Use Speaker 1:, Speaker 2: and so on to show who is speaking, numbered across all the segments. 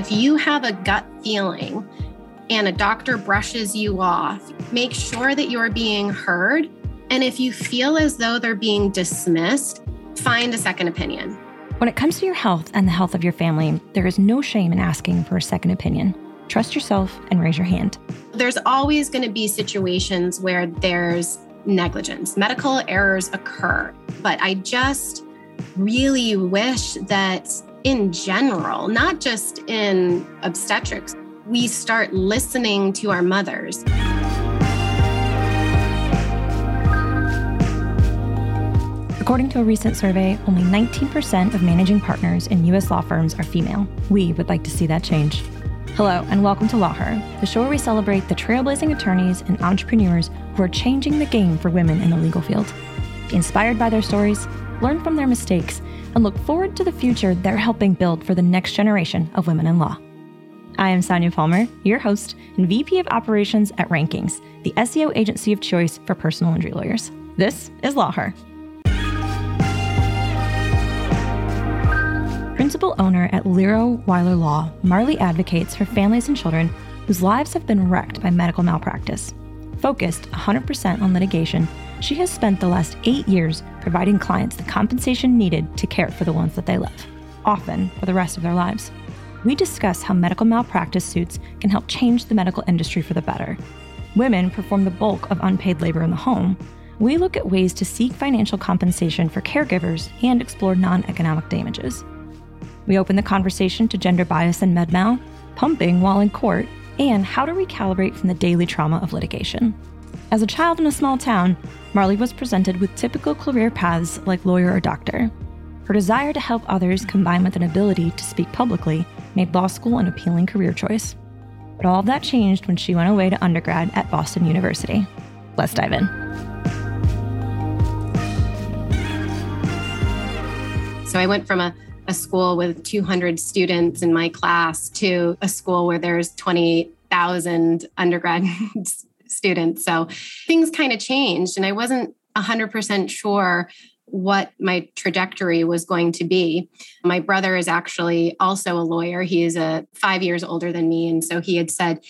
Speaker 1: if you have a gut feeling and a doctor brushes you off, make sure that you're being heard. And if you feel as though they're being dismissed, find a second opinion.
Speaker 2: When it comes to your health and the health of your family, there is no shame in asking for a second opinion. Trust yourself and raise your hand.
Speaker 1: There's always going to be situations where there's negligence. Medical errors occur, but I just really wish that in general, not just in obstetrics, we start listening to our mothers.
Speaker 2: According to a recent survey, only 19% of managing partners in U.S. law firms are female. We would like to see that change. Hello, and welcome to Law Her, the show where we celebrate the trailblazing attorneys and entrepreneurs who are changing the game for women in the legal field. Inspired by their stories, learn from their mistakes, and look forward to the future they're helping build for the next generation of women in law. I am Sonia Palmer, your host and VP of Operations at Rankings, the SEO agency of choice for personal injury lawyers. This is Law Her. Principal owner at Liro Willer Law, Marlie advocates for families and children whose lives have been wrecked by medical malpractice. Focused 100% on litigation, she has spent the last eight years providing clients the compensation needed to care for the ones that they love, often for the rest of their lives. We discuss how medical malpractice suits can help change the medical industry for the better. Women perform the bulk of unpaid labor in the home. We look at ways to seek financial compensation for caregivers and explore non economic damages. We open the conversation to gender bias and medmal, pumping while in court, and how to recalibrate from the daily trauma of litigation. As a child in a small town, Marlie was presented with typical career paths like lawyer or doctor. Her desire to help others combined with an ability to speak publicly made law school an appealing career choice. But all of that changed when she went away to undergrad at Boston University. Let's dive in.
Speaker 1: So I went from a, a school with 200 students in my class to a school where there's 20,000 undergrad students. So things kind of changed, and I wasn't 100% sure what my trajectory was going to be. My brother is actually also a lawyer. He is a 5 years older than me and so he had said,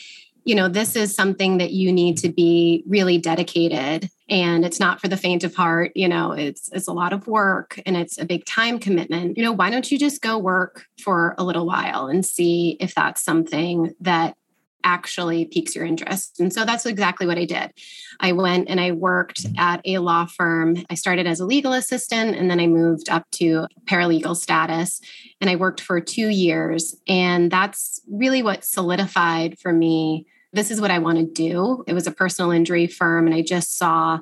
Speaker 1: you know, this is something that you need to be really dedicated and it's not for the faint of heart, you know, it's it's a lot of work and it's a big time commitment. You know, why don't you just go work for a little while and see if that's something that actually piques your interest. And so that's exactly what I did. I went and I worked mm-hmm. at a law firm. I started as a legal assistant and then I moved up to paralegal status and I worked for 2 years and that's really what solidified for me this is what I want to do. It was a personal injury firm and I just saw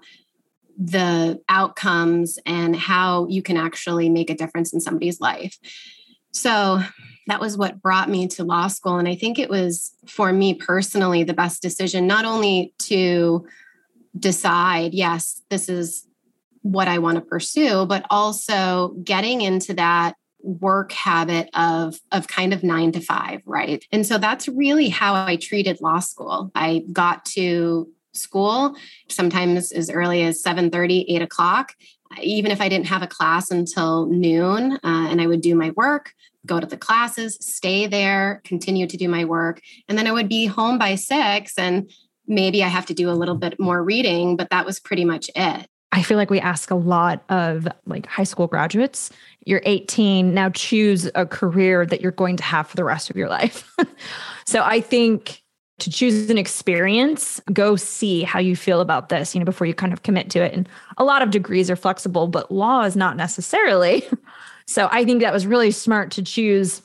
Speaker 1: the outcomes and how you can actually make a difference in somebody's life. So that was what brought me to law school. And I think it was for me personally the best decision, not only to decide, yes, this is what I want to pursue, but also getting into that work habit of of kind of nine to five right? And so that's really how i treated law school. I got to school sometimes as early as 7 30 8 o'clock even if i didn't have a class until noon uh, and i would do my work go to the classes, stay there, continue to do my work. And then I would be home by six and maybe I have to do a little bit more reading, but that was pretty much it.
Speaker 3: I feel like we ask a lot of like high school graduates. You're 18, now choose a career that you're going to have for the rest of your life. so I think to choose an experience, go see how you feel about this, you know, before you kind of commit to it. And a lot of degrees are flexible, but law is not necessarily. So I think that was really smart to choose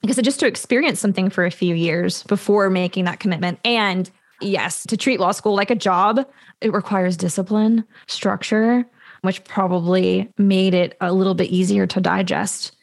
Speaker 3: because just to experience something for a few years before making that commitment. And yes, to treat law school like a job, it requires discipline, structure, which probably made it a little bit easier to digest.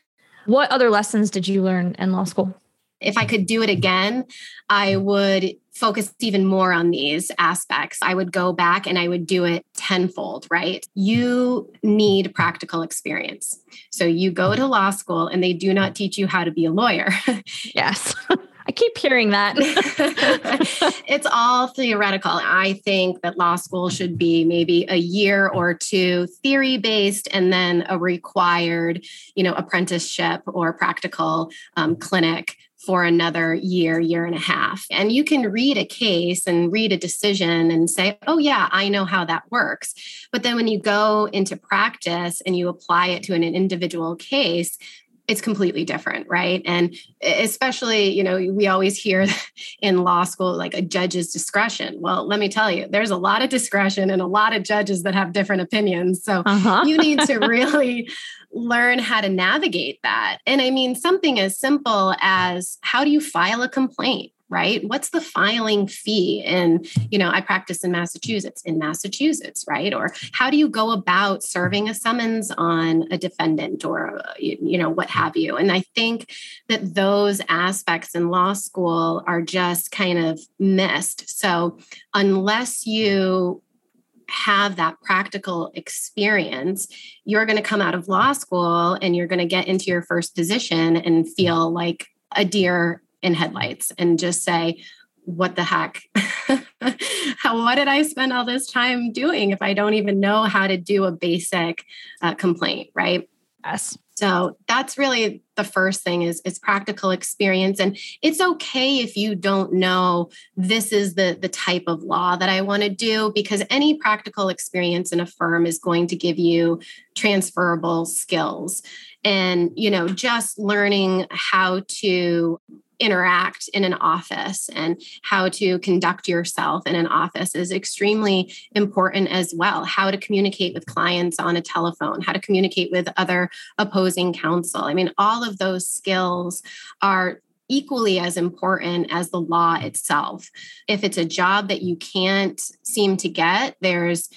Speaker 3: What other lessons did you learn in law school?
Speaker 1: If I could do it again, I would focus even more on these aspects. I would go back and I would do it tenfold, right? You need practical experience. So you go to law school and they do not teach you how to be a lawyer.
Speaker 3: yes. I keep hearing that.
Speaker 1: it's all theoretical. I think that law school should be maybe a year or two theory based and then a required, you know, apprenticeship or practical um, clinic for another year, year and a half. And you can read a case and read a decision and say, oh, yeah, I know how that works. But then when you go into practice and you apply it to an individual case, it's completely different right and especially you know we always hear in law school like a judge's discretion well let me tell you there's a lot of discretion and a lot of judges that have different opinions so uh-huh. you need to really learn how to navigate that. And i mean something as simple as how do you file a complaint right? What's the filing fee and you know i practice in massachusetts in massachusetts right? Or how do you go about serving a summons on a defendant or you know what have you? And i think that those aspects in law school are just kind of missed. So unless you have that practical experience, you're going to come out of law school and you're going to get into your first position and feel like a deer in headlights and just say, what the heck? how, what did I spend all this time doing if I don't even know how to do a basic uh, complaint, right?
Speaker 3: Yes.
Speaker 1: So that's really the first thing is is practical experience and it's okay if you don't know this is the the type of law that I want to do because any practical experience in a firm is going to give you transferable skills and you know just learning how to interact in an office and how to conduct yourself in an office is extremely important as well. How to communicate with clients on a telephone, how to communicate with other opposing counsel. I mean, all of those skills are equally as important as the law itself. If it's a job that you can't seem to get, there's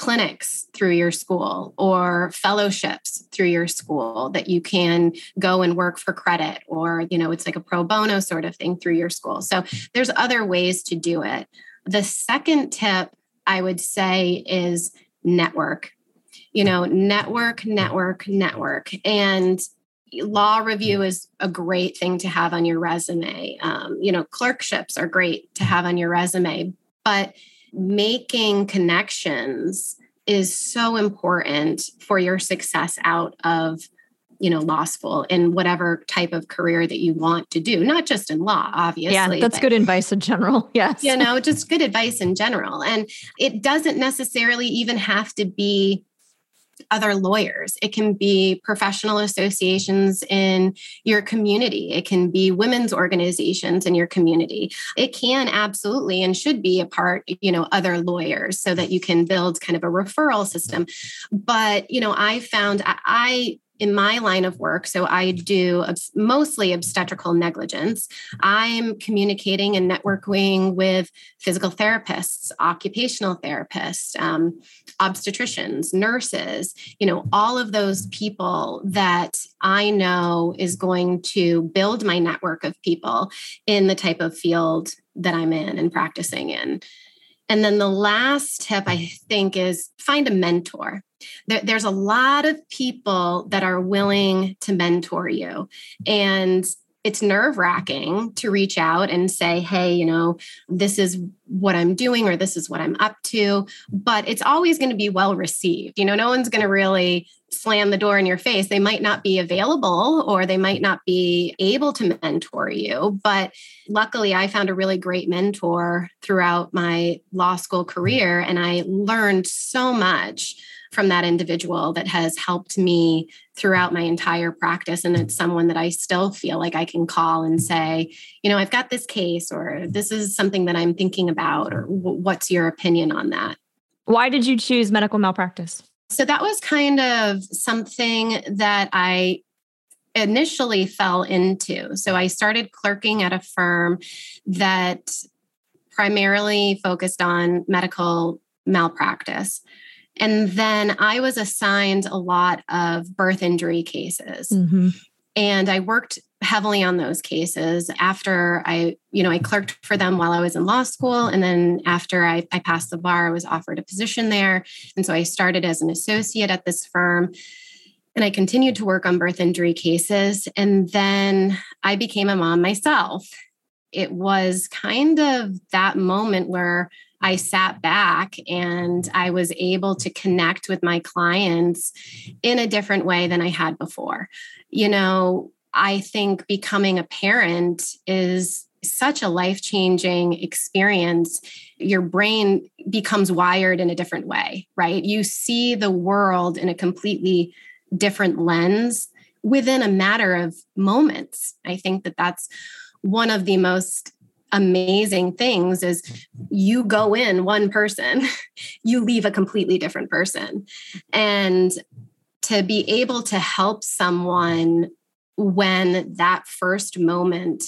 Speaker 1: clinics through your school or fellowships through your school that you can go and work for credit or you know it's like a pro bono sort of thing through your school. So there's other ways to do it. The second tip i would say is network. You know network network network. And law review is a great thing to have on your resume. Um, you know clerkships are great to have on your resume but making connections is so important for your success out of you know law school in whatever type of career that you want to do not just in law obviously
Speaker 3: yeah that's but, good advice in general yes.
Speaker 1: You know just good advice in general and it doesn't necessarily even have to be other lawyers. It can be professional associations in your community. It can be women's organizations in your community. It can absolutely and should be a part, you know, other lawyers so that you can build kind of a referral system. But, you know, I found I in my line of work, so I do mostly obstetrical negligence, I'm communicating and networking with physical therapists, occupational therapists, um, obstetricians, nurses, you know, all of those people that I know is going to build my network of people in the type of field that I'm in and practicing in. And then the last tip I think is find a mentor there, there's a lot of people that are willing to mentor you. And it's nerve wracking to reach out and say, hey, you know, this is what I'm doing or this is what I'm up to. But it's always going to be well received. You know, no one's going to really slam the door in your face. They might not be available or they might not be able to mentor you. But luckily, I found a really great mentor throughout my law school career and I learned so much from that individual that has helped me throughout my entire practice. And it's someone that I still feel like I can call and say, you know, I've got this case, or this is something that I'm thinking about, or what's your opinion on that?
Speaker 3: Why did you choose medical malpractice?
Speaker 1: So that was kind of something that I initially fell into. So I started clerking at a firm that primarily focused on medical malpractice. And then I was assigned a lot of birth injury cases. Mm-hmm. And I worked heavily on those cases after I, you know, I clerked for them while I was in law school. And then after I, I passed the bar, I was offered a position there. And so I started as an associate at this firm. And I continued to work on birth injury cases. And then I became a mom myself. It was kind of that moment where I sat back and I was able to connect with my clients in a different way than I had before. You know, I think becoming a parent is such a life changing experience. Your brain becomes wired in a different way, right? You see the world in a completely different lens within a matter of moments. I think that that's one of the most amazing things is you go in one person, you leave a completely different person. And to be able to help someone when that first moment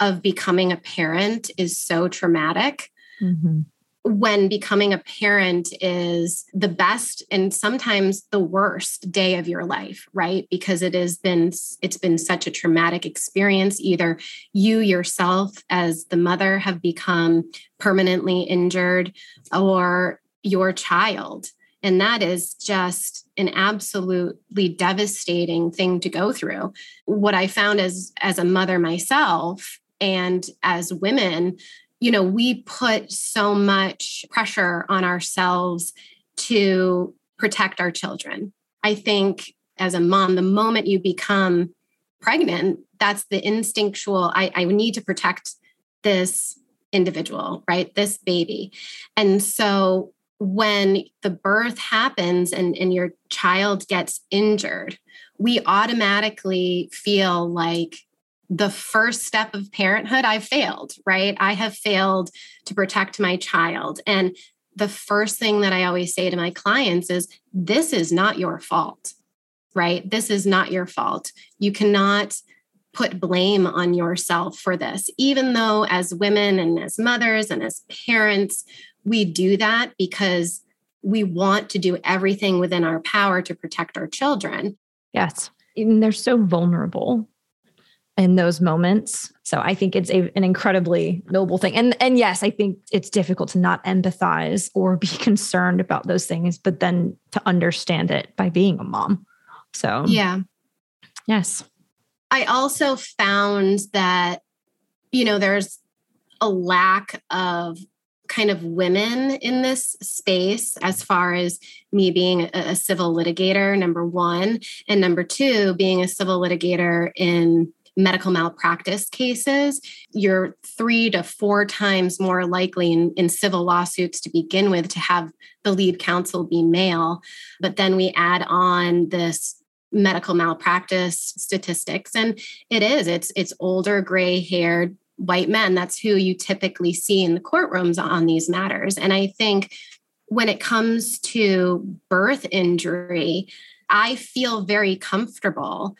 Speaker 1: of becoming a parent is so traumatic. Mm-hmm. When becoming a parent is the best and sometimes the worst day of your life, right? Because it has been it's been such a traumatic experience. Either you yourself as the mother have become permanently injured or your child. And that is just an absolutely devastating thing to go through. What I found as as a mother myself and as women, you know, we put so much pressure on ourselves to protect our children. I think as a mom, the moment you become pregnant, that's the instinctual, I, I need to protect this individual, right? This baby. And so when the birth happens and, and your child gets injured, we automatically feel like the first step of parenthood, I failed, right? I have failed to protect my child. And the first thing that I always say to my clients is this is not your fault, right? This is not your fault. You cannot put blame on yourself for this, even though as women and as mothers and as parents, we do that because we want to do everything within our power to protect our children.
Speaker 3: Yes. And they're so vulnerable in those moments. So I think it's a, an incredibly noble thing. And and yes, I think it's difficult to not empathize or be concerned about those things, but then to understand it by being a mom. So
Speaker 1: Yeah.
Speaker 3: Yes.
Speaker 1: I also found that you know there's a lack of kind of women in this space as far as me being a, a civil litigator number 1 and number 2 being a civil litigator in medical malpractice cases, you're three to four times more likely in, in civil lawsuits to begin with to have the lead counsel be male. But then we add on this medical malpractice statistics and it is it's it's older gray haired white men that's who you typically see in the courtrooms on these matters. And i think when it comes to birth injury i feel very comfortable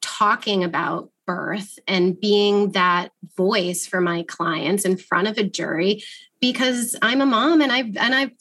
Speaker 1: talking about birth and being that voice for my clients in front of a jury because I'm a mom and I've and I've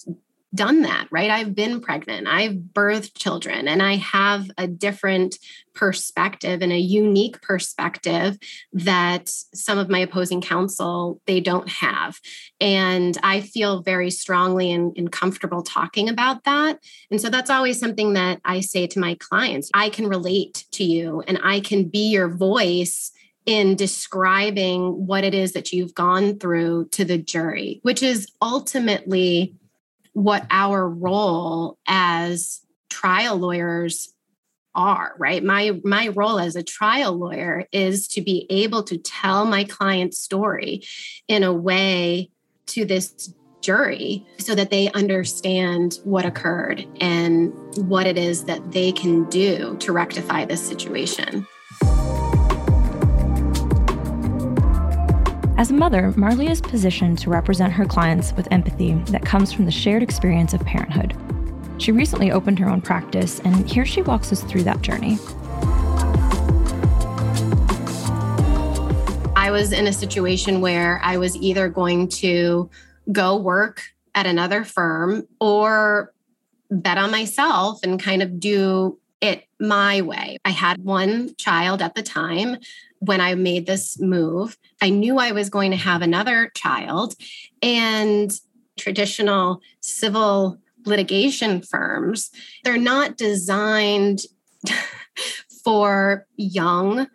Speaker 1: done that, right? I've been pregnant, I've birthed children, and I have a different perspective and a unique perspective that some of my opposing counsel they don't have. And I feel very strongly and, and comfortable talking about that. And so that's always something that I say to my clients. I can relate to you and I can be your voice in describing what it is that you've gone through to the jury, which is ultimately what our role as trial lawyers are right? My my role as a trial lawyer is to be able to tell my client's story in a way to this jury so that they understand what occurred and what it is that they can do to rectify this situation
Speaker 2: As a mother, Marlie is positioned to represent her clients with empathy that comes from the shared experience of parenthood. She recently opened her own practice, and here she walks us through that journey.
Speaker 1: I was in a situation where I was either going to go work at another firm or bet on myself and kind of do it my way. I had one child at the time when I made this move. I knew I was going to have another child, and traditional civil litigation firms, they're not designed for young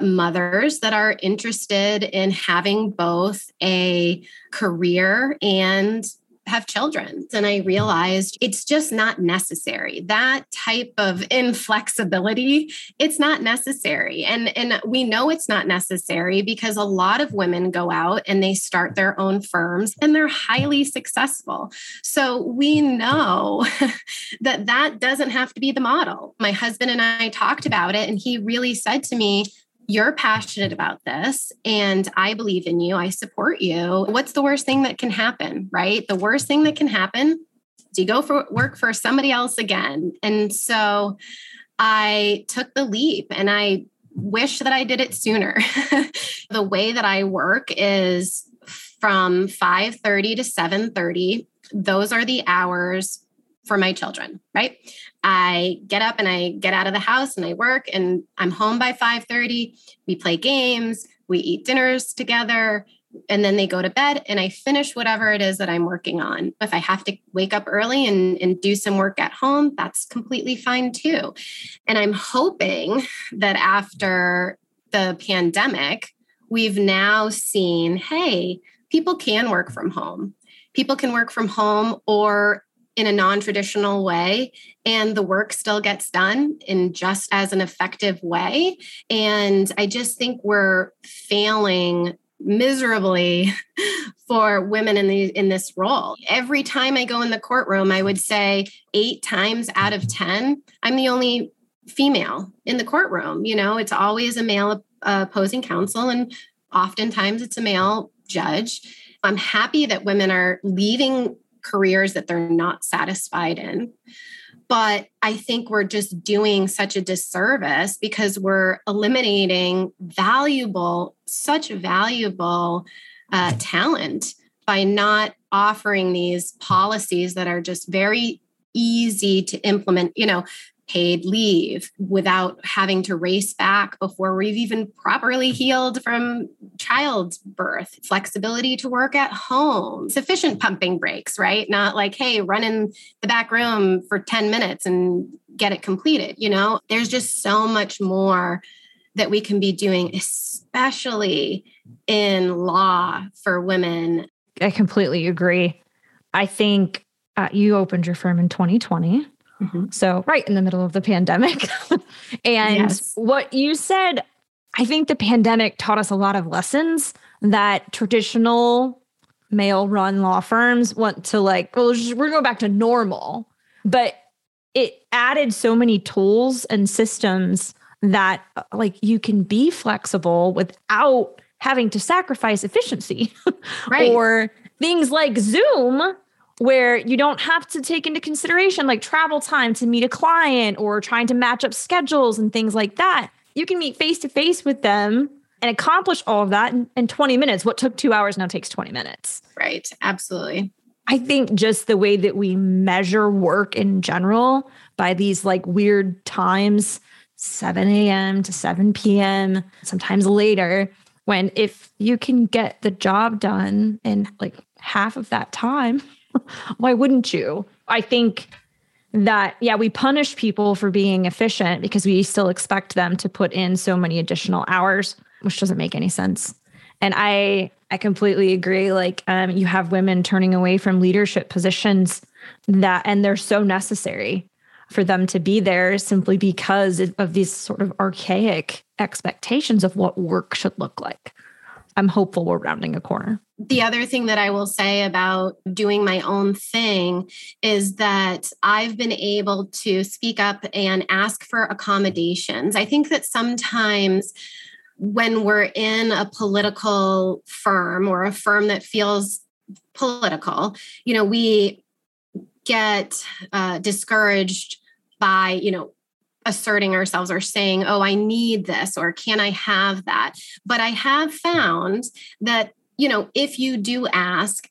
Speaker 1: mothers that are interested in having both a career and have children. And I realized it's just not necessary. That type of inflexibility, it's not necessary. And, and we know it's not necessary because a lot of women go out and they start their own firms and they're highly successful. So we know that that doesn't have to be the model. My husband and I talked about it, and he really said to me, you're passionate about this and I believe in you. I support you. What's the worst thing that can happen, right? The worst thing that can happen is you go for work for somebody else again. And so I took the leap and I wish that I did it sooner. the way that I work is from 5:30 to 7:30. Those are the hours for my children, right? I get up and I get out of the house and I work and I'm home by 5:30. We play games, we eat dinners together, and then they go to bed and I finish whatever it is that I'm working on. If I have to wake up early and, and do some work at home, that's completely fine too. And I'm hoping that after the pandemic, we've now seen, hey, people can work from home. People can work from home or in a non traditional way, and the work still gets done in just as an effective way. And I just think we're failing miserably for women in the in this role. Every time I go in the courtroom, I would say 8 times out of 10, I'm the only female in the courtroom, you know, it's always a male opposing counsel and oftentimes it's a male judge. I'm happy that women are leaving careers that they're not satisfied in. But I think we're just doing such a disservice because we're eliminating valuable, such valuable uh, talent by not offering these policies that are just very easy to implement. You know, paid leave without having to race back before we've even properly healed from childbirth, flexibility to work at home, sufficient pumping breaks, right? Not like, hey, run in the back room for 10 minutes and get it completed. You know, there's just so much more that we can be doing, especially in law for women.
Speaker 3: I completely agree. I think uh, you opened your firm in 2020. Mm-hmm. So, right in the middle of the pandemic. and yes. what you said, I think the pandemic taught us a lot of lessons that traditional male run law firms want to like, well, we're going back to normal. But it added so many tools and systems that like you can be flexible without having to sacrifice efficiency right. or things like Zoom where you don't have to take into consideration like travel time to meet a client or trying to match up schedules and things like that. You can meet face to face with them and accomplish all of that in, in 20 minutes. What took two hours now takes 20 minutes.
Speaker 1: Right. Absolutely.
Speaker 3: I think just the way that we measure work in general by these like weird times, 7 a.m. to 7 p.m., sometimes later, when if you can get the job done in like half of that time, why wouldn't you? I think that yeah we punish people for being efficient because we still expect them to put in so many additional hours which doesn't make any sense and i i completely agree like um, you have women turning away from leadership positions that and they're so necessary for them to be there simply because of these sort of archaic expectations of what work should look like I'm hopeful we're rounding a corner.
Speaker 1: The other thing that I will say about doing my own thing is that I've been able to speak up and ask for accommodations. I think that sometimes when we're in a political firm or a firm that feels political, you know, we get uh, discouraged by, you know, asserting ourselves or saying, oh, I need this or can I have that? But I have found that, you know, if you do ask,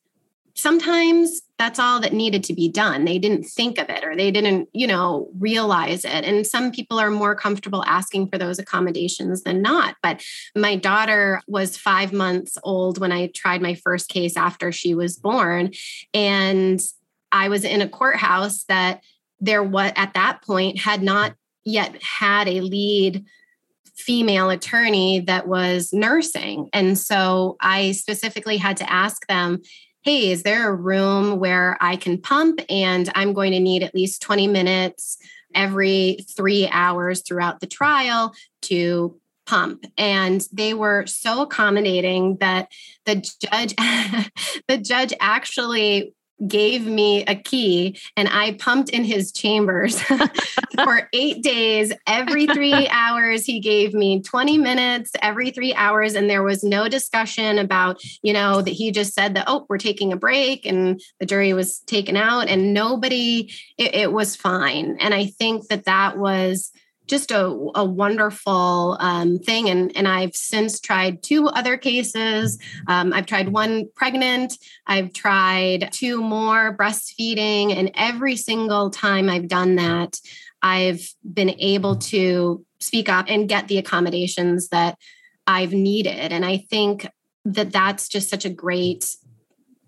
Speaker 1: sometimes that's all that needed to be done. They didn't think of it or they didn't, you know, realize it. And some people are more comfortable asking for those accommodations than not. But my daughter was five months old when I tried my first case after she was born. And I was in a courthouse that there was at that point had not yet had a lead female attorney that was nursing. And so I specifically had to ask them, hey, is there a room where I can pump and I'm going to need at least 20 minutes every three hours throughout the trial to pump and they were so accommodating that the judge the judge actually gave me a key and I pumped in his chambers for eight days. Every three hours, he gave me 20 minutes every three hours. And there was no discussion about, you know, that he just said that, oh, we're taking a break and the jury was taken out and nobody, it, it was fine. And I think that that was just a, a wonderful um, thing. And, and I've since tried two other cases. Um, I've tried one pregnant, I've tried two more breastfeeding. And every single time I've done that, I've been able to speak up and get the accommodations that I've needed. And I think that that's just such a great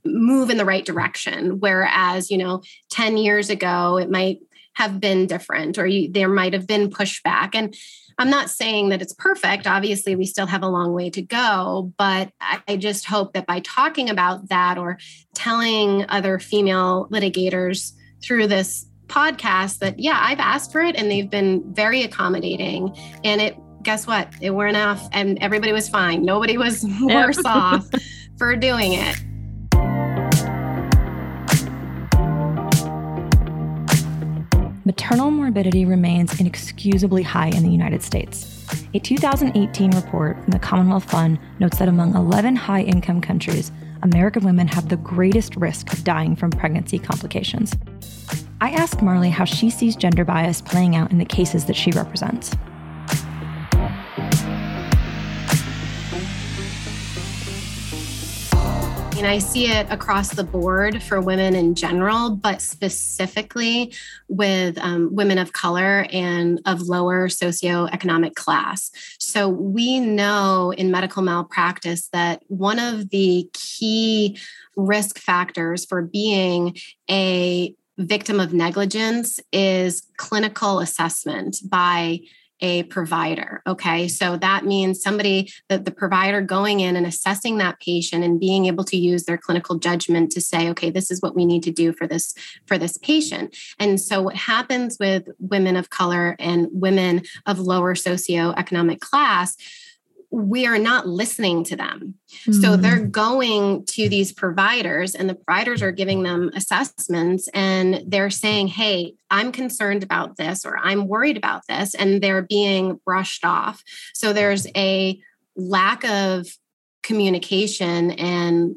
Speaker 1: move in the right direction. Whereas, you know, 10 years ago, it might have been different or you, there might have been pushback. And I'm not saying that it's perfect. Obviously, we still have a long way to go, but I just hope that by talking about that or telling other female litigators through this podcast that, yeah, I've asked for it and they've been very accommodating. And it, guess what? It were enough and everybody was fine. Nobody was worse off for doing it.
Speaker 2: Maternal morbidity remains inexcusably high in the United States. A 2018 report from the Commonwealth Fund notes that among 11 high income countries, American women have the greatest risk of dying from pregnancy complications. I asked Marlie how she sees gender bias playing out in the cases that she represents.
Speaker 1: And I see it across the board for women in general, but specifically with um, women of color and of lower socioeconomic class. So we know in medical malpractice that one of the key risk factors for being a victim of negligence is clinical assessment by a provider. Okay. So that means somebody, that the provider going in and assessing that patient and being able to use their clinical judgment to say, okay, this is what we need to do for this, for this patient. And so what happens with women of color and women of lower socioeconomic class we are not listening to them. Mm-hmm. So they're going to these providers, and the providers are giving them assessments and they're saying, Hey, I'm concerned about this, or I'm worried about this, and they're being brushed off. So there's a lack of communication and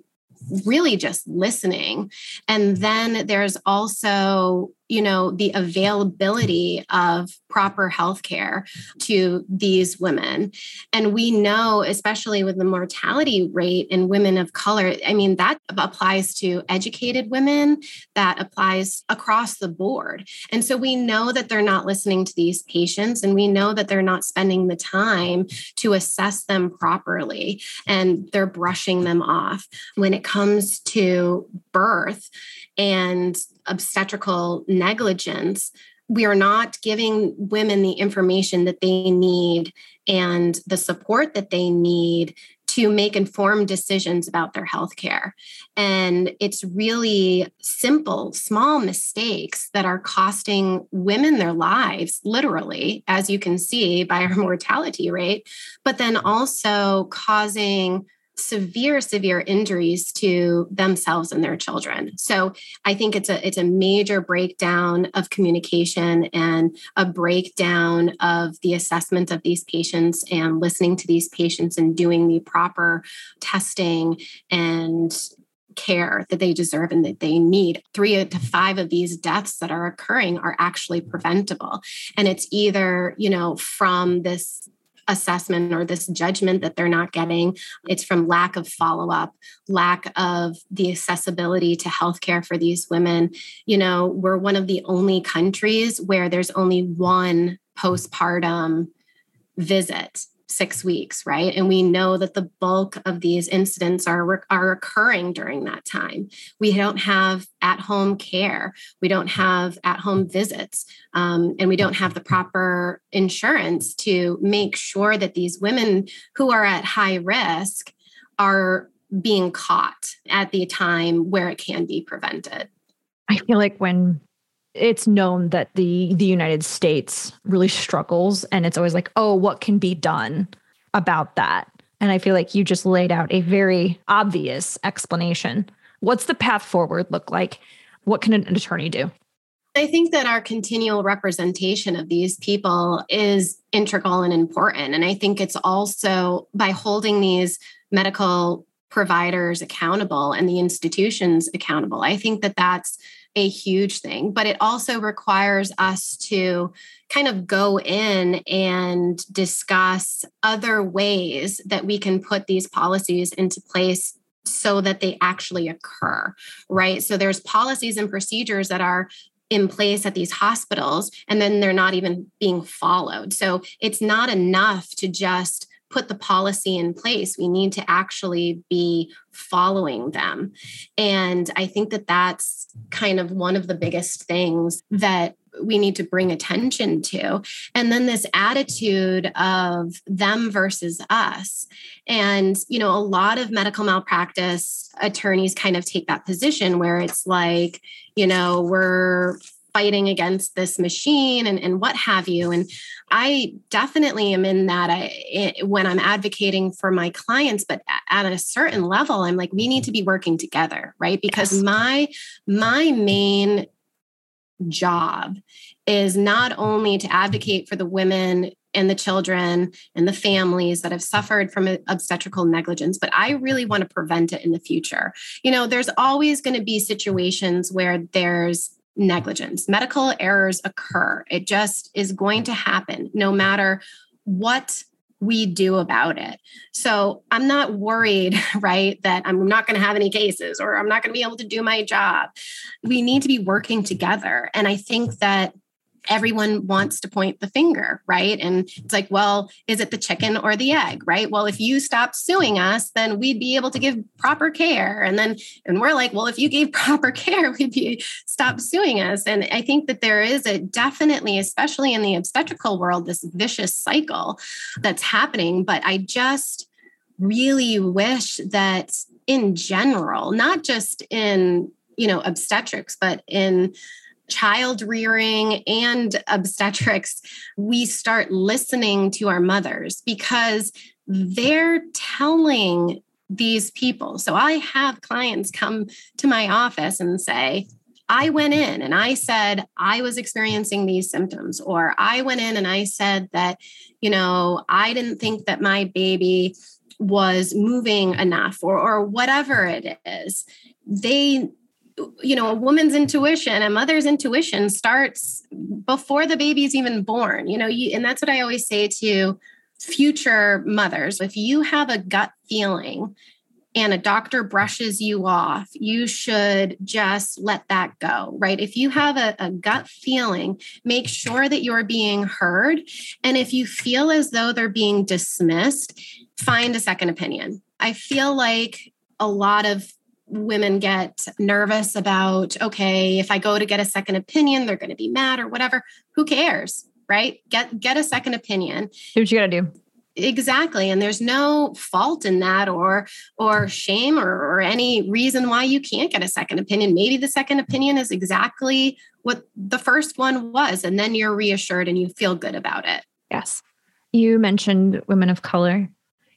Speaker 1: really just listening. And then there's also you know the availability of proper health care to these women. And we know especially with the mortality rate in women of color i mean that applies to educated women that applies across the board. And so we know that they're not listening to these patients and we know that they're not spending the time to assess them properly and they're brushing them off. When it comes to birth and obstetrical negligence, we are not giving women the information that they need and the support that they need to make informed decisions about their health care. And it's really simple, small mistakes that are costing women their lives, literally, as you can see by our mortality rate, but then also causing severe severe injuries to themselves and their children so i think it's a it's a major breakdown of communication and a breakdown of the assessment of these patients and listening to these patients and doing the proper testing and care that they deserve and that they need. Three to five of these deaths that are occurring are actually preventable. And it's either, you know, from this assessment or this judgment that they're not getting. It's from lack of follow up, lack of the accessibility to healthcare for these women. You know, we're one of the only countries where there's only one postpartum visit six weeks, right? And we know that the bulk of these incidents are, are occurring during that time. We don't have at home care, we don't have at home visits, um, and we don't have the proper insurance to make sure that these women who are at high risk are being caught at the time where it can be prevented.
Speaker 3: I feel like when it's known that the the United States really struggles and it's always like, "Oh, what can be done about that?" And I feel like you just laid out a very obvious explanation. What's the path forward look like? What can an attorney do?
Speaker 1: I think that our continual representation of these people is integral and important. And I think it's also by holding these medical providers accountable and the institutions accountable. I think that that's a huge thing, but it also requires us to kind of go in and discuss other ways that we can put these policies into place so that they actually occur, right? So there's policies and procedures that are in place at these hospitals and then they're not even being followed. So it's not enough to just put the policy in place. We need to actually be following them. And I think that that's kind of one of the biggest things that we need to bring attention to. And then this attitude of them versus us. And, you know, a lot of medical malpractice attorneys kind of take that position where it's like, you know, we're fighting against this machine and, and what have you. And I definitely am in that uh, I, when I'm advocating for my clients, but at a certain level, I'm like, we need to be working together, right? Because yes. my my main job is not only to advocate for the women and the children and the families that have suffered from obstetrical negligence, but I really want to prevent it in the future. You know, there's always going to be situations where there's negligence. Medical errors occur. It just is going to happen no matter what we do about it. So I'm not worried, right, that I'm not going to have any cases or I'm not going to be able to do my job. We need to be working together. And I think that everyone wants to point the finger, right? And it's like, well, is it the chicken or the egg, right? Well, if you stop suing us, then we'd be able to give proper care. And then, and we're like, well, if you gave proper care, we'd be stop suing us. And I think that there is a definitely, especially in the obstetrical world, this vicious cycle that's happening. But I just really wish that in general, not just in, you know, obstetrics, but in child rearing and obstetrics, we start listening to our mothers because they're telling these people. So I have clients come to my office and say, I went in and I said I was experiencing these symptoms, or I went in and I said that, you know, I didn't think that my baby was moving enough, or, or whatever it is. They you know a woman's intuition a mother's intuition starts before the baby's even born you know you, and that's what i always say to future mothers if you have a gut feeling and a doctor brushes you off, you should just let that go, right? If you have a, a, gut feeling, make sure that you're being heard. And if you feel as though they're being dismissed, find a second opinion. I feel like a lot of women get nervous about okay if i go to get a second opinion they're going to be mad or whatever. Who cares right? Get get a second opinion.
Speaker 3: Do what you got to do.
Speaker 1: Exactly and there's no fault in that or or shame or, or any reason why you can't get a second opinion. Maybe the second opinion is exactly what the first one was and then you're reassured and you feel good about it.
Speaker 3: Yes. You mentioned women of color.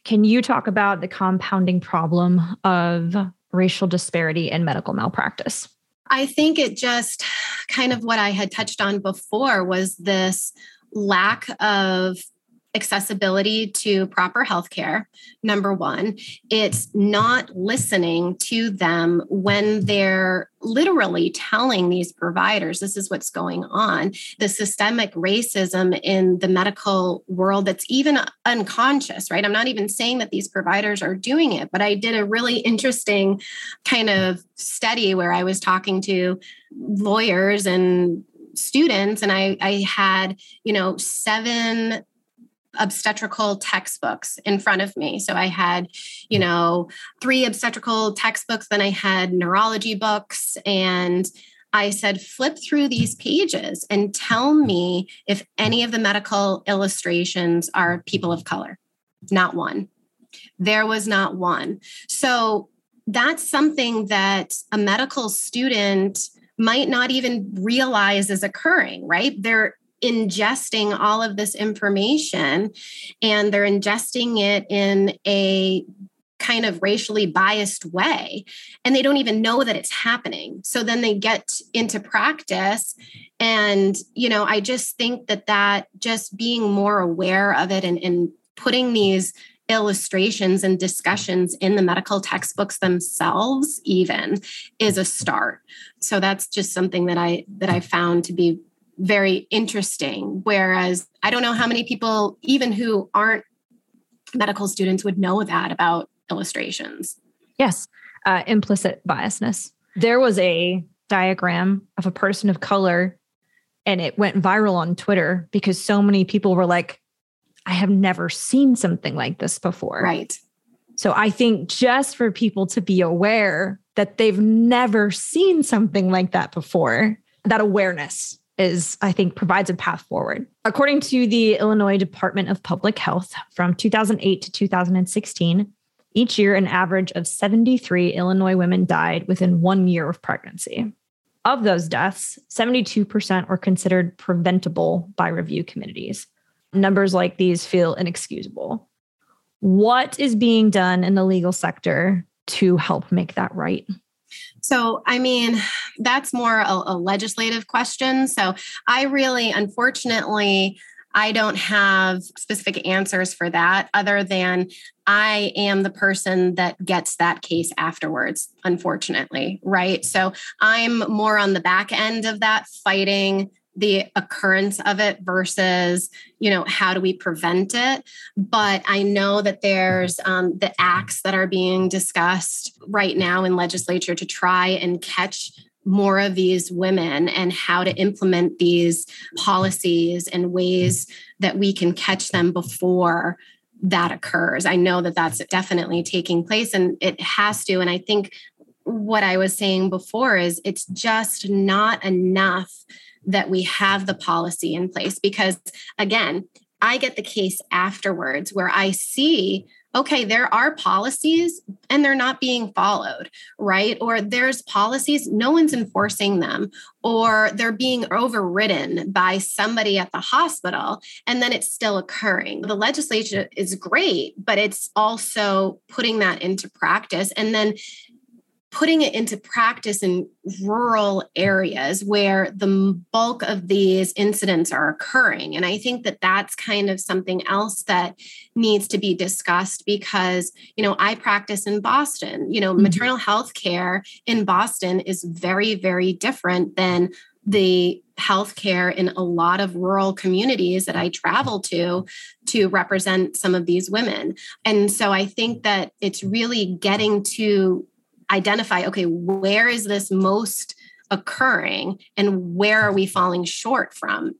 Speaker 3: Can you talk about the compounding problem of racial disparity in medical malpractice?
Speaker 1: I think it just kind of what I had touched on before was this lack of accessibility to proper health care number one. It's not listening to them when they're literally telling these providers this is what's going on the systemic racism in the medical world that's even unconscious right? I'm not even saying that these providers are doing it but i did a really interesting kind of study where i was talking to lawyers and students and I, I had you know seven obstetrical textbooks in front of me. So I had, you hmm. know, three obstetrical textbooks, then I had neurology books. And I said, flip through these pages and tell me if any of the medical illustrations are people of color. Not one. There was not one. So that's something that a medical student might not even realize is occurring, right? They're ingesting all of this information and they're ingesting it in a kind of racially biased way and they don't even know that it's happening. So then they get into practice and you know i just think that that just being more aware of it and, and putting these illustrations and discussions in the medical textbooks themselves even is a start. So that's just something that i that i found to be very interesting whereas i don't know how many people even who aren't medical students would know that about illustrations.
Speaker 3: Yes, uh, implicit biasness. There was a diagram of a person of color and it went viral on Twitter because so many people were like, I have never seen something like this before.
Speaker 1: Right.
Speaker 3: So I think just for people to be aware that they've never seen something like that before, that awareness is, I think, provides a path forward. According to the Illinois Department of Public Health from 2008 to 2016, each year, an average of 73 Illinois women died within one year of pregnancy. Of those deaths, 72% were considered preventable by review committees. Numbers like these feel inexcusable. What is being done in the legal sector to help make that right?
Speaker 1: So, I mean, that's more a, a, legislative question. So, I really, unfortunately, I don't have specific answers for that other than I am the person that gets that case afterwards, unfortunately, right? So I'm more on the back end of that fighting the occurrence of it versus you know how do we prevent it but i know that there's um, the acts that are being discussed right now in legislature to try and catch more of these women and how to implement these policies and ways that we can catch them before that occurs. I know that that's definitely taking place and it has to. And I think what I was saying before is it's just not enough that we have the policy in place because, again, I get the case afterwards where I see okay, there are policies and they're not being followed, right? Or there's policies, no one's enforcing them, or they're being overridden by somebody at the hospital, and then it's still occurring. The legislation is great, but it's also putting that into practice. And then putting it into practice in rural areas where the bulk of these incidents are occurring. And I think that that's kind of something else that needs to be discussed because, you know, I practice in Boston. You know, mm-hmm. maternal health care in Boston is very, very different than the healthcare in a lot of rural communities that I travel to to represent some of these women. And so I think that it's really getting to identify okay, where is this most occurring and where are we falling short from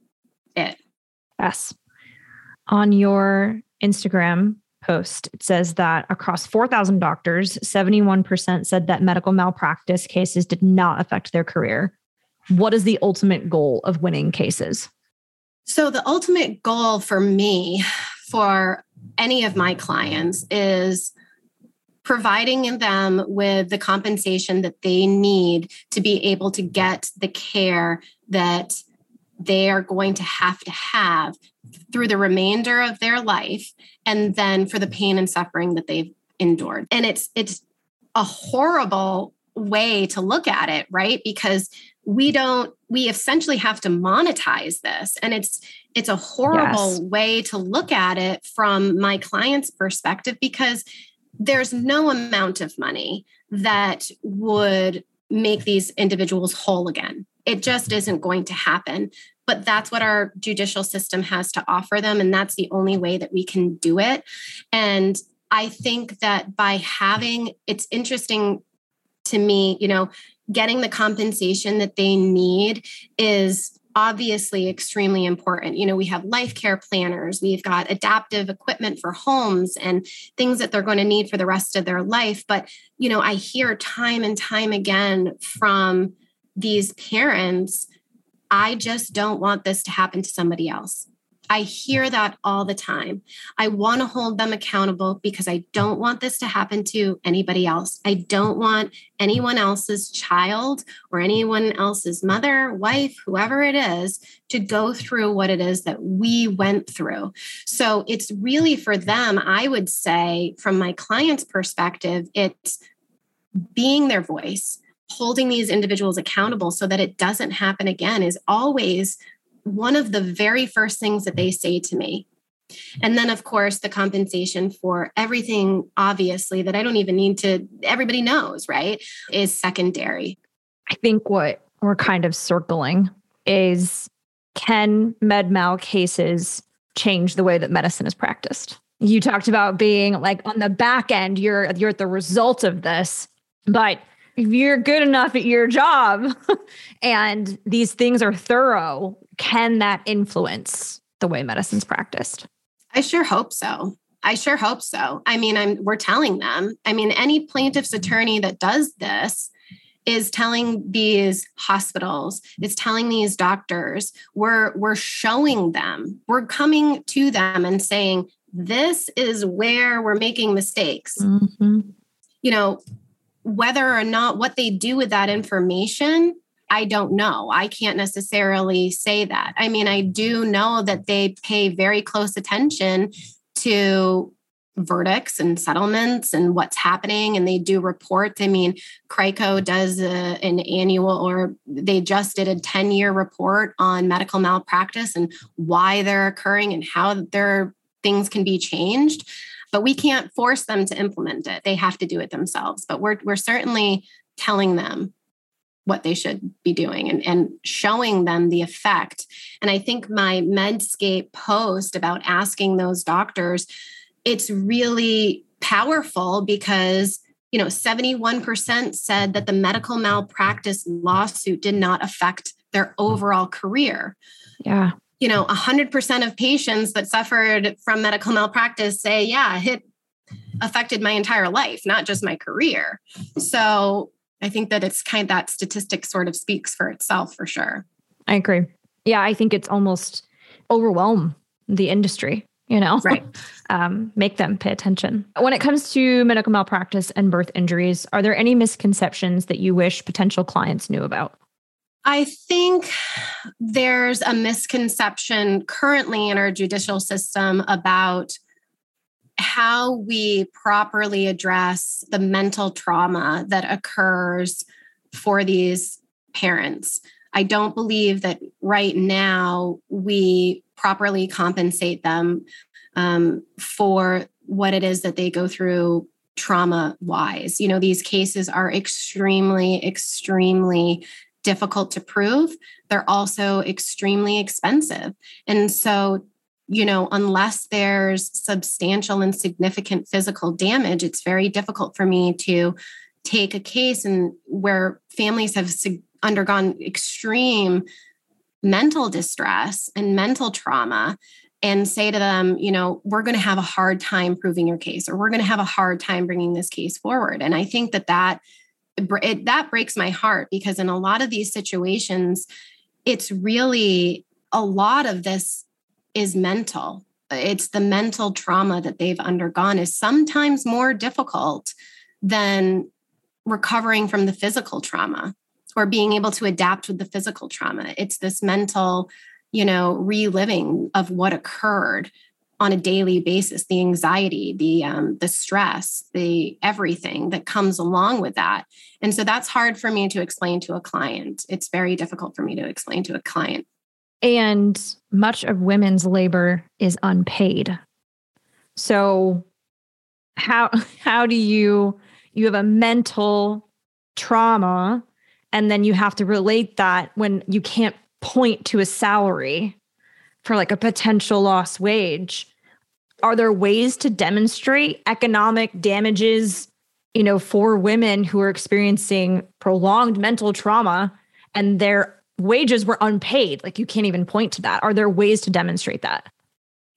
Speaker 1: it?
Speaker 3: Yes. On your Instagram post, it says that across 4,000 doctors, 71% said that medical malpractice cases did not affect their career. What is the ultimate goal of winning cases?
Speaker 1: So, the ultimate goal for me, for any of my clients, is providing them with the compensation that they need to be able to get the care that they are going to have to have through the remainder of their life and then for the pain and suffering that they've endured. And it's it's a horrible way to look at it right? Because we don't we essentially have to monetize this. And it's it's a horrible yes. way to look at it from my client's perspective because there's no amount of money that would make these individuals whole again. It just isn't going to happen. But that's what our judicial system has to offer them. And that's the only way that we can do it. And I think that by having, it's interesting to me, you know, getting the compensation that they need is obviously extremely important. You know, we have life care planners, we've got adaptive equipment for homes and things that they're going to need for the rest of their life. But, you know, I hear time and time again from these parents, I just don't want this to happen to somebody else. I hear that all the time. I want to hold them accountable because I don't want this to happen to anybody else. I don't want anyone else's child or anyone else's mother, wife, whoever it is, to go through what it is that we went through. So it's really for them, I would say, from my client's perspective, it's being their voice, holding these individuals accountable so that it doesn't happen again is always one of the very first things that they say to me. And then, of course, the compensation for everything, obviously, that I don't even need to, everybody knows, right, is secondary.
Speaker 3: I think what we're kind of circling is can med mal cases change the way that medicine is practiced? You talked about being like on the back end, you're you're at the result of this, but if you're good enough at your job and these things are thorough, can that influence the way medicine's practiced?
Speaker 1: I sure hope so. I sure hope so. I mean, I'm we're telling them. I mean, any plaintiff's attorney that does this is telling these hospitals, is telling these doctors, we're we're showing them, we're coming to them and saying, this is where we're making mistakes. Mm-hmm. You know, whether or not what they do with that information I don't know. I can't necessarily say that. I mean, I do know that they pay very close attention to verdicts and settlements and what's happening and they do reports i mean CRICO does a, an annual or they just did a 10 year report on medical malpractice and why they're occurring and how their things can be changed but we can't force them to implement it they have to do it themselves but we're, we're certainly telling them what they should be doing and, and showing them the effect. And I think my Medscape post about asking those doctors, it's really powerful because you know 71% said that the medical malpractice lawsuit did not affect their overall career.
Speaker 3: Yeah.
Speaker 1: You know, 100% of patients that suffered from medical malpractice say, yeah, it affected my entire life, not just my career. So I think that it's kind of that statistic sort of speaks for itself for sure.
Speaker 3: I agree. Yeah, I think it's almost overwhelm the industry, you know?
Speaker 1: Right.
Speaker 3: um, make them pay attention. When it comes to medical malpractice and birth injuries, are there any misconceptions that you wish potential clients knew about?
Speaker 1: I think there's a misconception currently in our judicial system about how we properly address the mental trauma that occurs for these parents. I don't believe that right now we properly compensate them um, for what it is that they go through trauma wise. You know, these cases are extremely, extremely difficult to prove. They're also extremely expensive. And so you know, unless there's substantial and significant physical damage, it's very difficult for me to take a case and where families have undergone extreme mental distress and mental trauma and say to them, you know, we're going to have a hard time proving your case or we're going to have a hard time bringing this case forward. And I think that that it, that breaks my heart because in a lot of these situations, it's really a lot of this is mental. It's the mental trauma that they've undergone is sometimes more difficult than recovering from the physical trauma or being able to adapt with the physical trauma. It's this mental, you know, reliving of what occurred on a daily basis the anxiety the um, the stress the everything that comes along with that and so that's hard for me to explain to a client it's very difficult for me to explain to a client
Speaker 3: and much of women's labor is unpaid. So how how do you you have a mental trauma and then you have to relate that when you can't point to a salary for like a potential lost wage are there ways to demonstrate economic damages you know for women who are experiencing prolonged mental trauma and they're wages were unpaid. Like you can't even point to that. Are there ways to demonstrate that?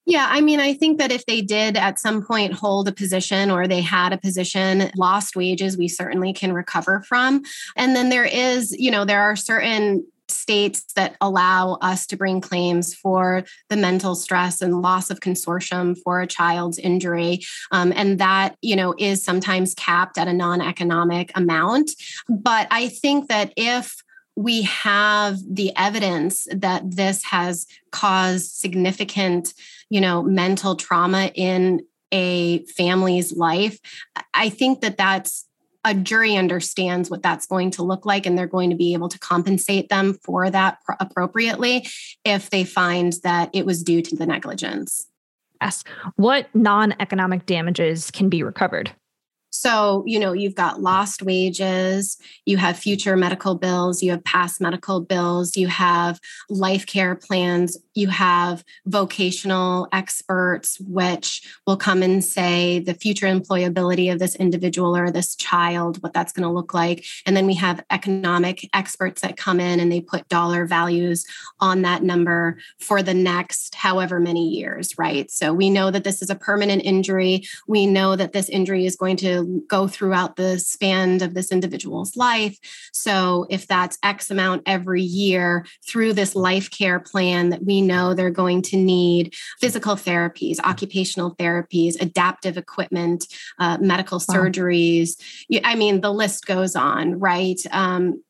Speaker 1: Yeah, I mean, I think that if they did at some point hold a position or they had a position, lost wages, we certainly can recover from. And then there is, you know, there are certain states that allow us to bring claims for the mental stress and loss of consortium for a child's injury um, and that you know is sometimes capped at a non-economic amount but i think that if we have the evidence that this has caused significant you know mental trauma in a family's life i think that that's a jury understands what that's going to look like and they're going to be able to compensate them for that appropriately if they find that it was due to the negligence.
Speaker 3: Yes. What non economic damages can be recovered?
Speaker 1: So, you know, you've got lost wages, you have future medical bills, you have past medical bills, you have life care plans, you have vocational experts, which will come and say the future employability of this individual or this child, what that's going to look like. And then we have economic experts that come in and they put dollar values on that number for the next however many years, right? So we know that this is a permanent injury. We know that this injury is going to go throughout the span of this individual's life. So if that's X amount every year through this life care plan that we know they're going to need physical therapies, occupational therapies, adaptive equipment, uh, medical wow. surgeries. I mean, the list goes on, right? Um,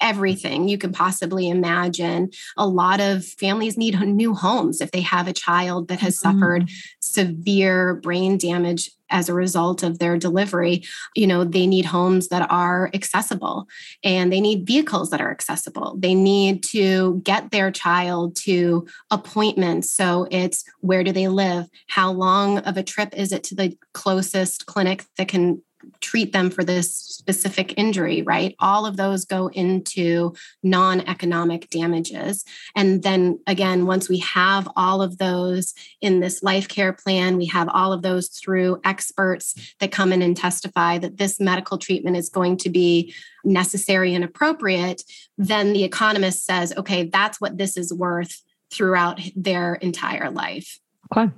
Speaker 1: everything you can possibly imagine. A lot of families need new homes if they have a child that has mm-hmm. suffered severe brain damage as a result of their delivery. You know, they need homes that are accessible and they need vehicles that are accessible. They need to get their child to appointments. So it's where do they live? How long of a trip is it to the closest clinic that can treat them for this specific injury, right? All of those go into non economic damages. And then again, once we have all of those in this life care plan, we have all of those through experts that come in and testify that this medical treatment is going to be necessary and appropriate, then the economist says, okay, that's what this is worth throughout their entire life.
Speaker 3: Okay.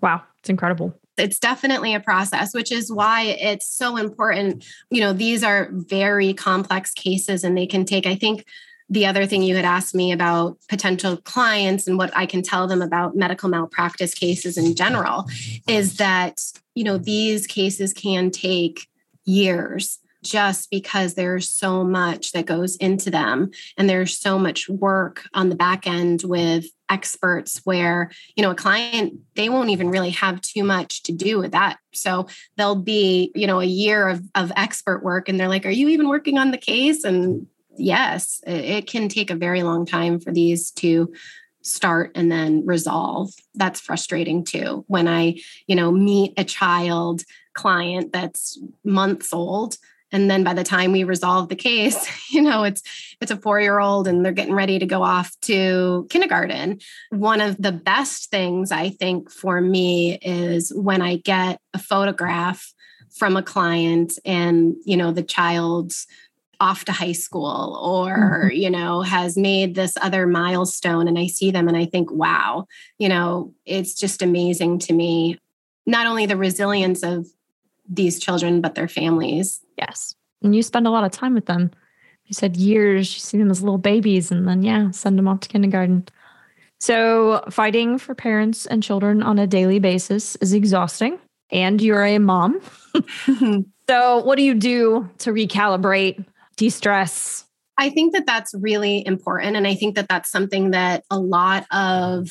Speaker 3: Wow. It's incredible
Speaker 1: it's definitely a process which is why it's so important. You know these are very complex cases and they can take i think the other thing you had asked me about potential clients and what I can tell them about medical malpractice cases in general is that you know these cases can take years just because there's so much that goes into them and there's so much work on the back end with experts where you know a client they won't even really have too much to do with that. So they'll be you know a year of, of expert work and they're like are you even working on the case? And yes it can take a very long time for these to start and then resolve. That's frustrating too. When i you know meet a child client that's months old and then by the time we resolve the case you know it's it's a 4-year-old and they're getting ready to go off to kindergarten one of the best things i think for me is when i get a photograph from a client and you know the child's off to high school or mm-hmm. you know has made this other milestone and i see them and i think wow you know it's just amazing to me not only the resilience of these children, but their families.
Speaker 3: Yes. And you spend a lot of time with them. You said years, you see them as little babies, and then, yeah, send them off to kindergarten. So, fighting for parents and children on a daily basis is exhausting. And you're a mom. so, what do you do to recalibrate, de stress?
Speaker 1: I think that that's really important. And I think that that's something that a lot of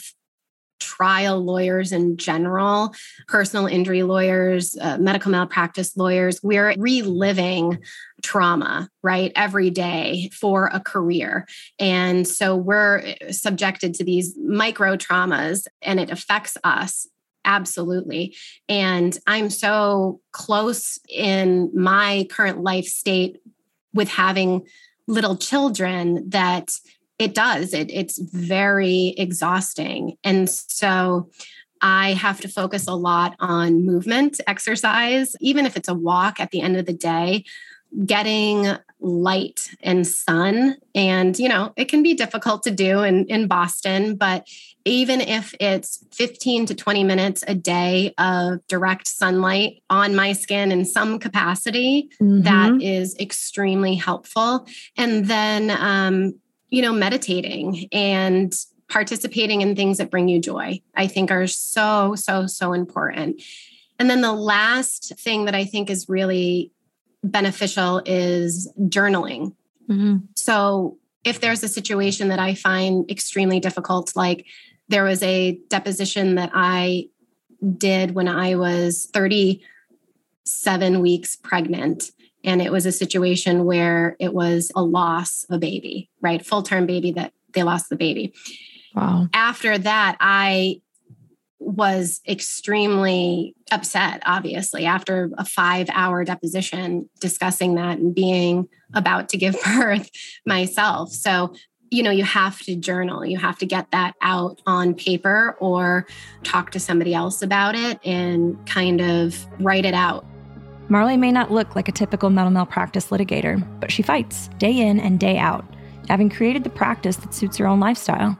Speaker 1: trial lawyers in general, personal injury lawyers, uh, medical malpractice lawyers, we're reliving trauma, right, every day for a career. And so we're subjected to these micro traumas and it affects us absolutely and i'm so close in my current life state with having little children that it does. It, it's very exhausting. And so I have to focus a lot on movement, exercise, even if it's a walk at the end of the day, getting light and sun. And, you know, it can be difficult to do in, in Boston, but even if it's 15 to 20 minutes a day of direct sunlight on my skin in some capacity, mm-hmm. that is extremely helpful. And then, um, you know, meditating and participating in things that bring you joy, I think are so, so, so important. And then the last thing that I think is really beneficial is journaling. Mm-hmm. So if there's a situation that I find extremely difficult, like there was a deposition that I did when I was 37 weeks pregnant. And it was a situation where it was a loss of a baby, right? Full term baby that they lost the baby.
Speaker 3: Wow.
Speaker 1: After that, I was extremely upset, obviously, after a five hour deposition discussing that and being about to give birth myself. So you know you have to journal you have to get that out on paper or talk to somebody else about it and kind of write it out
Speaker 2: Marlie may not look like a typical medical malpractice litigator but she fights day in and day out having created the practice that suits her own lifestyle.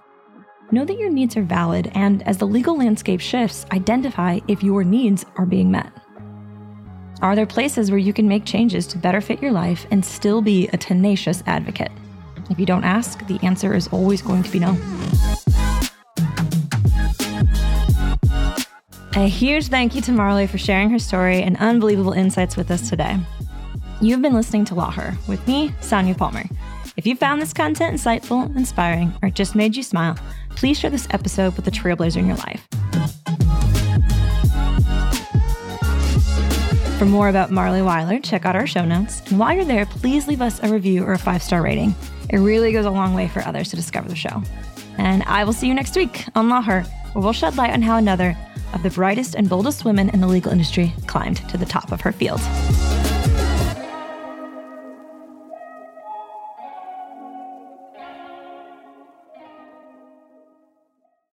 Speaker 2: Know that your needs are valid and as the legal landscape shifts identify if your needs are being met. Are there places where you can make changes to better fit your life and still be a tenacious advocate? If you don't ask, the answer is always going to be no. A huge thank you to Marlie for sharing her story and unbelievable insights with us today. You've been listening to Law Her with me, Sonia Palmer. If you found this content insightful, inspiring, or just made you smile, please share this episode with a trailblazer in your life. For more about Marlie Willer, check out our show notes. And while you're there, please leave us a review or a five star rating. It really goes a long way for others to discover the show. And I will see you next week on Law Her, where we'll shed light on how another of the brightest and boldest women in the legal industry climbed to the top of her field.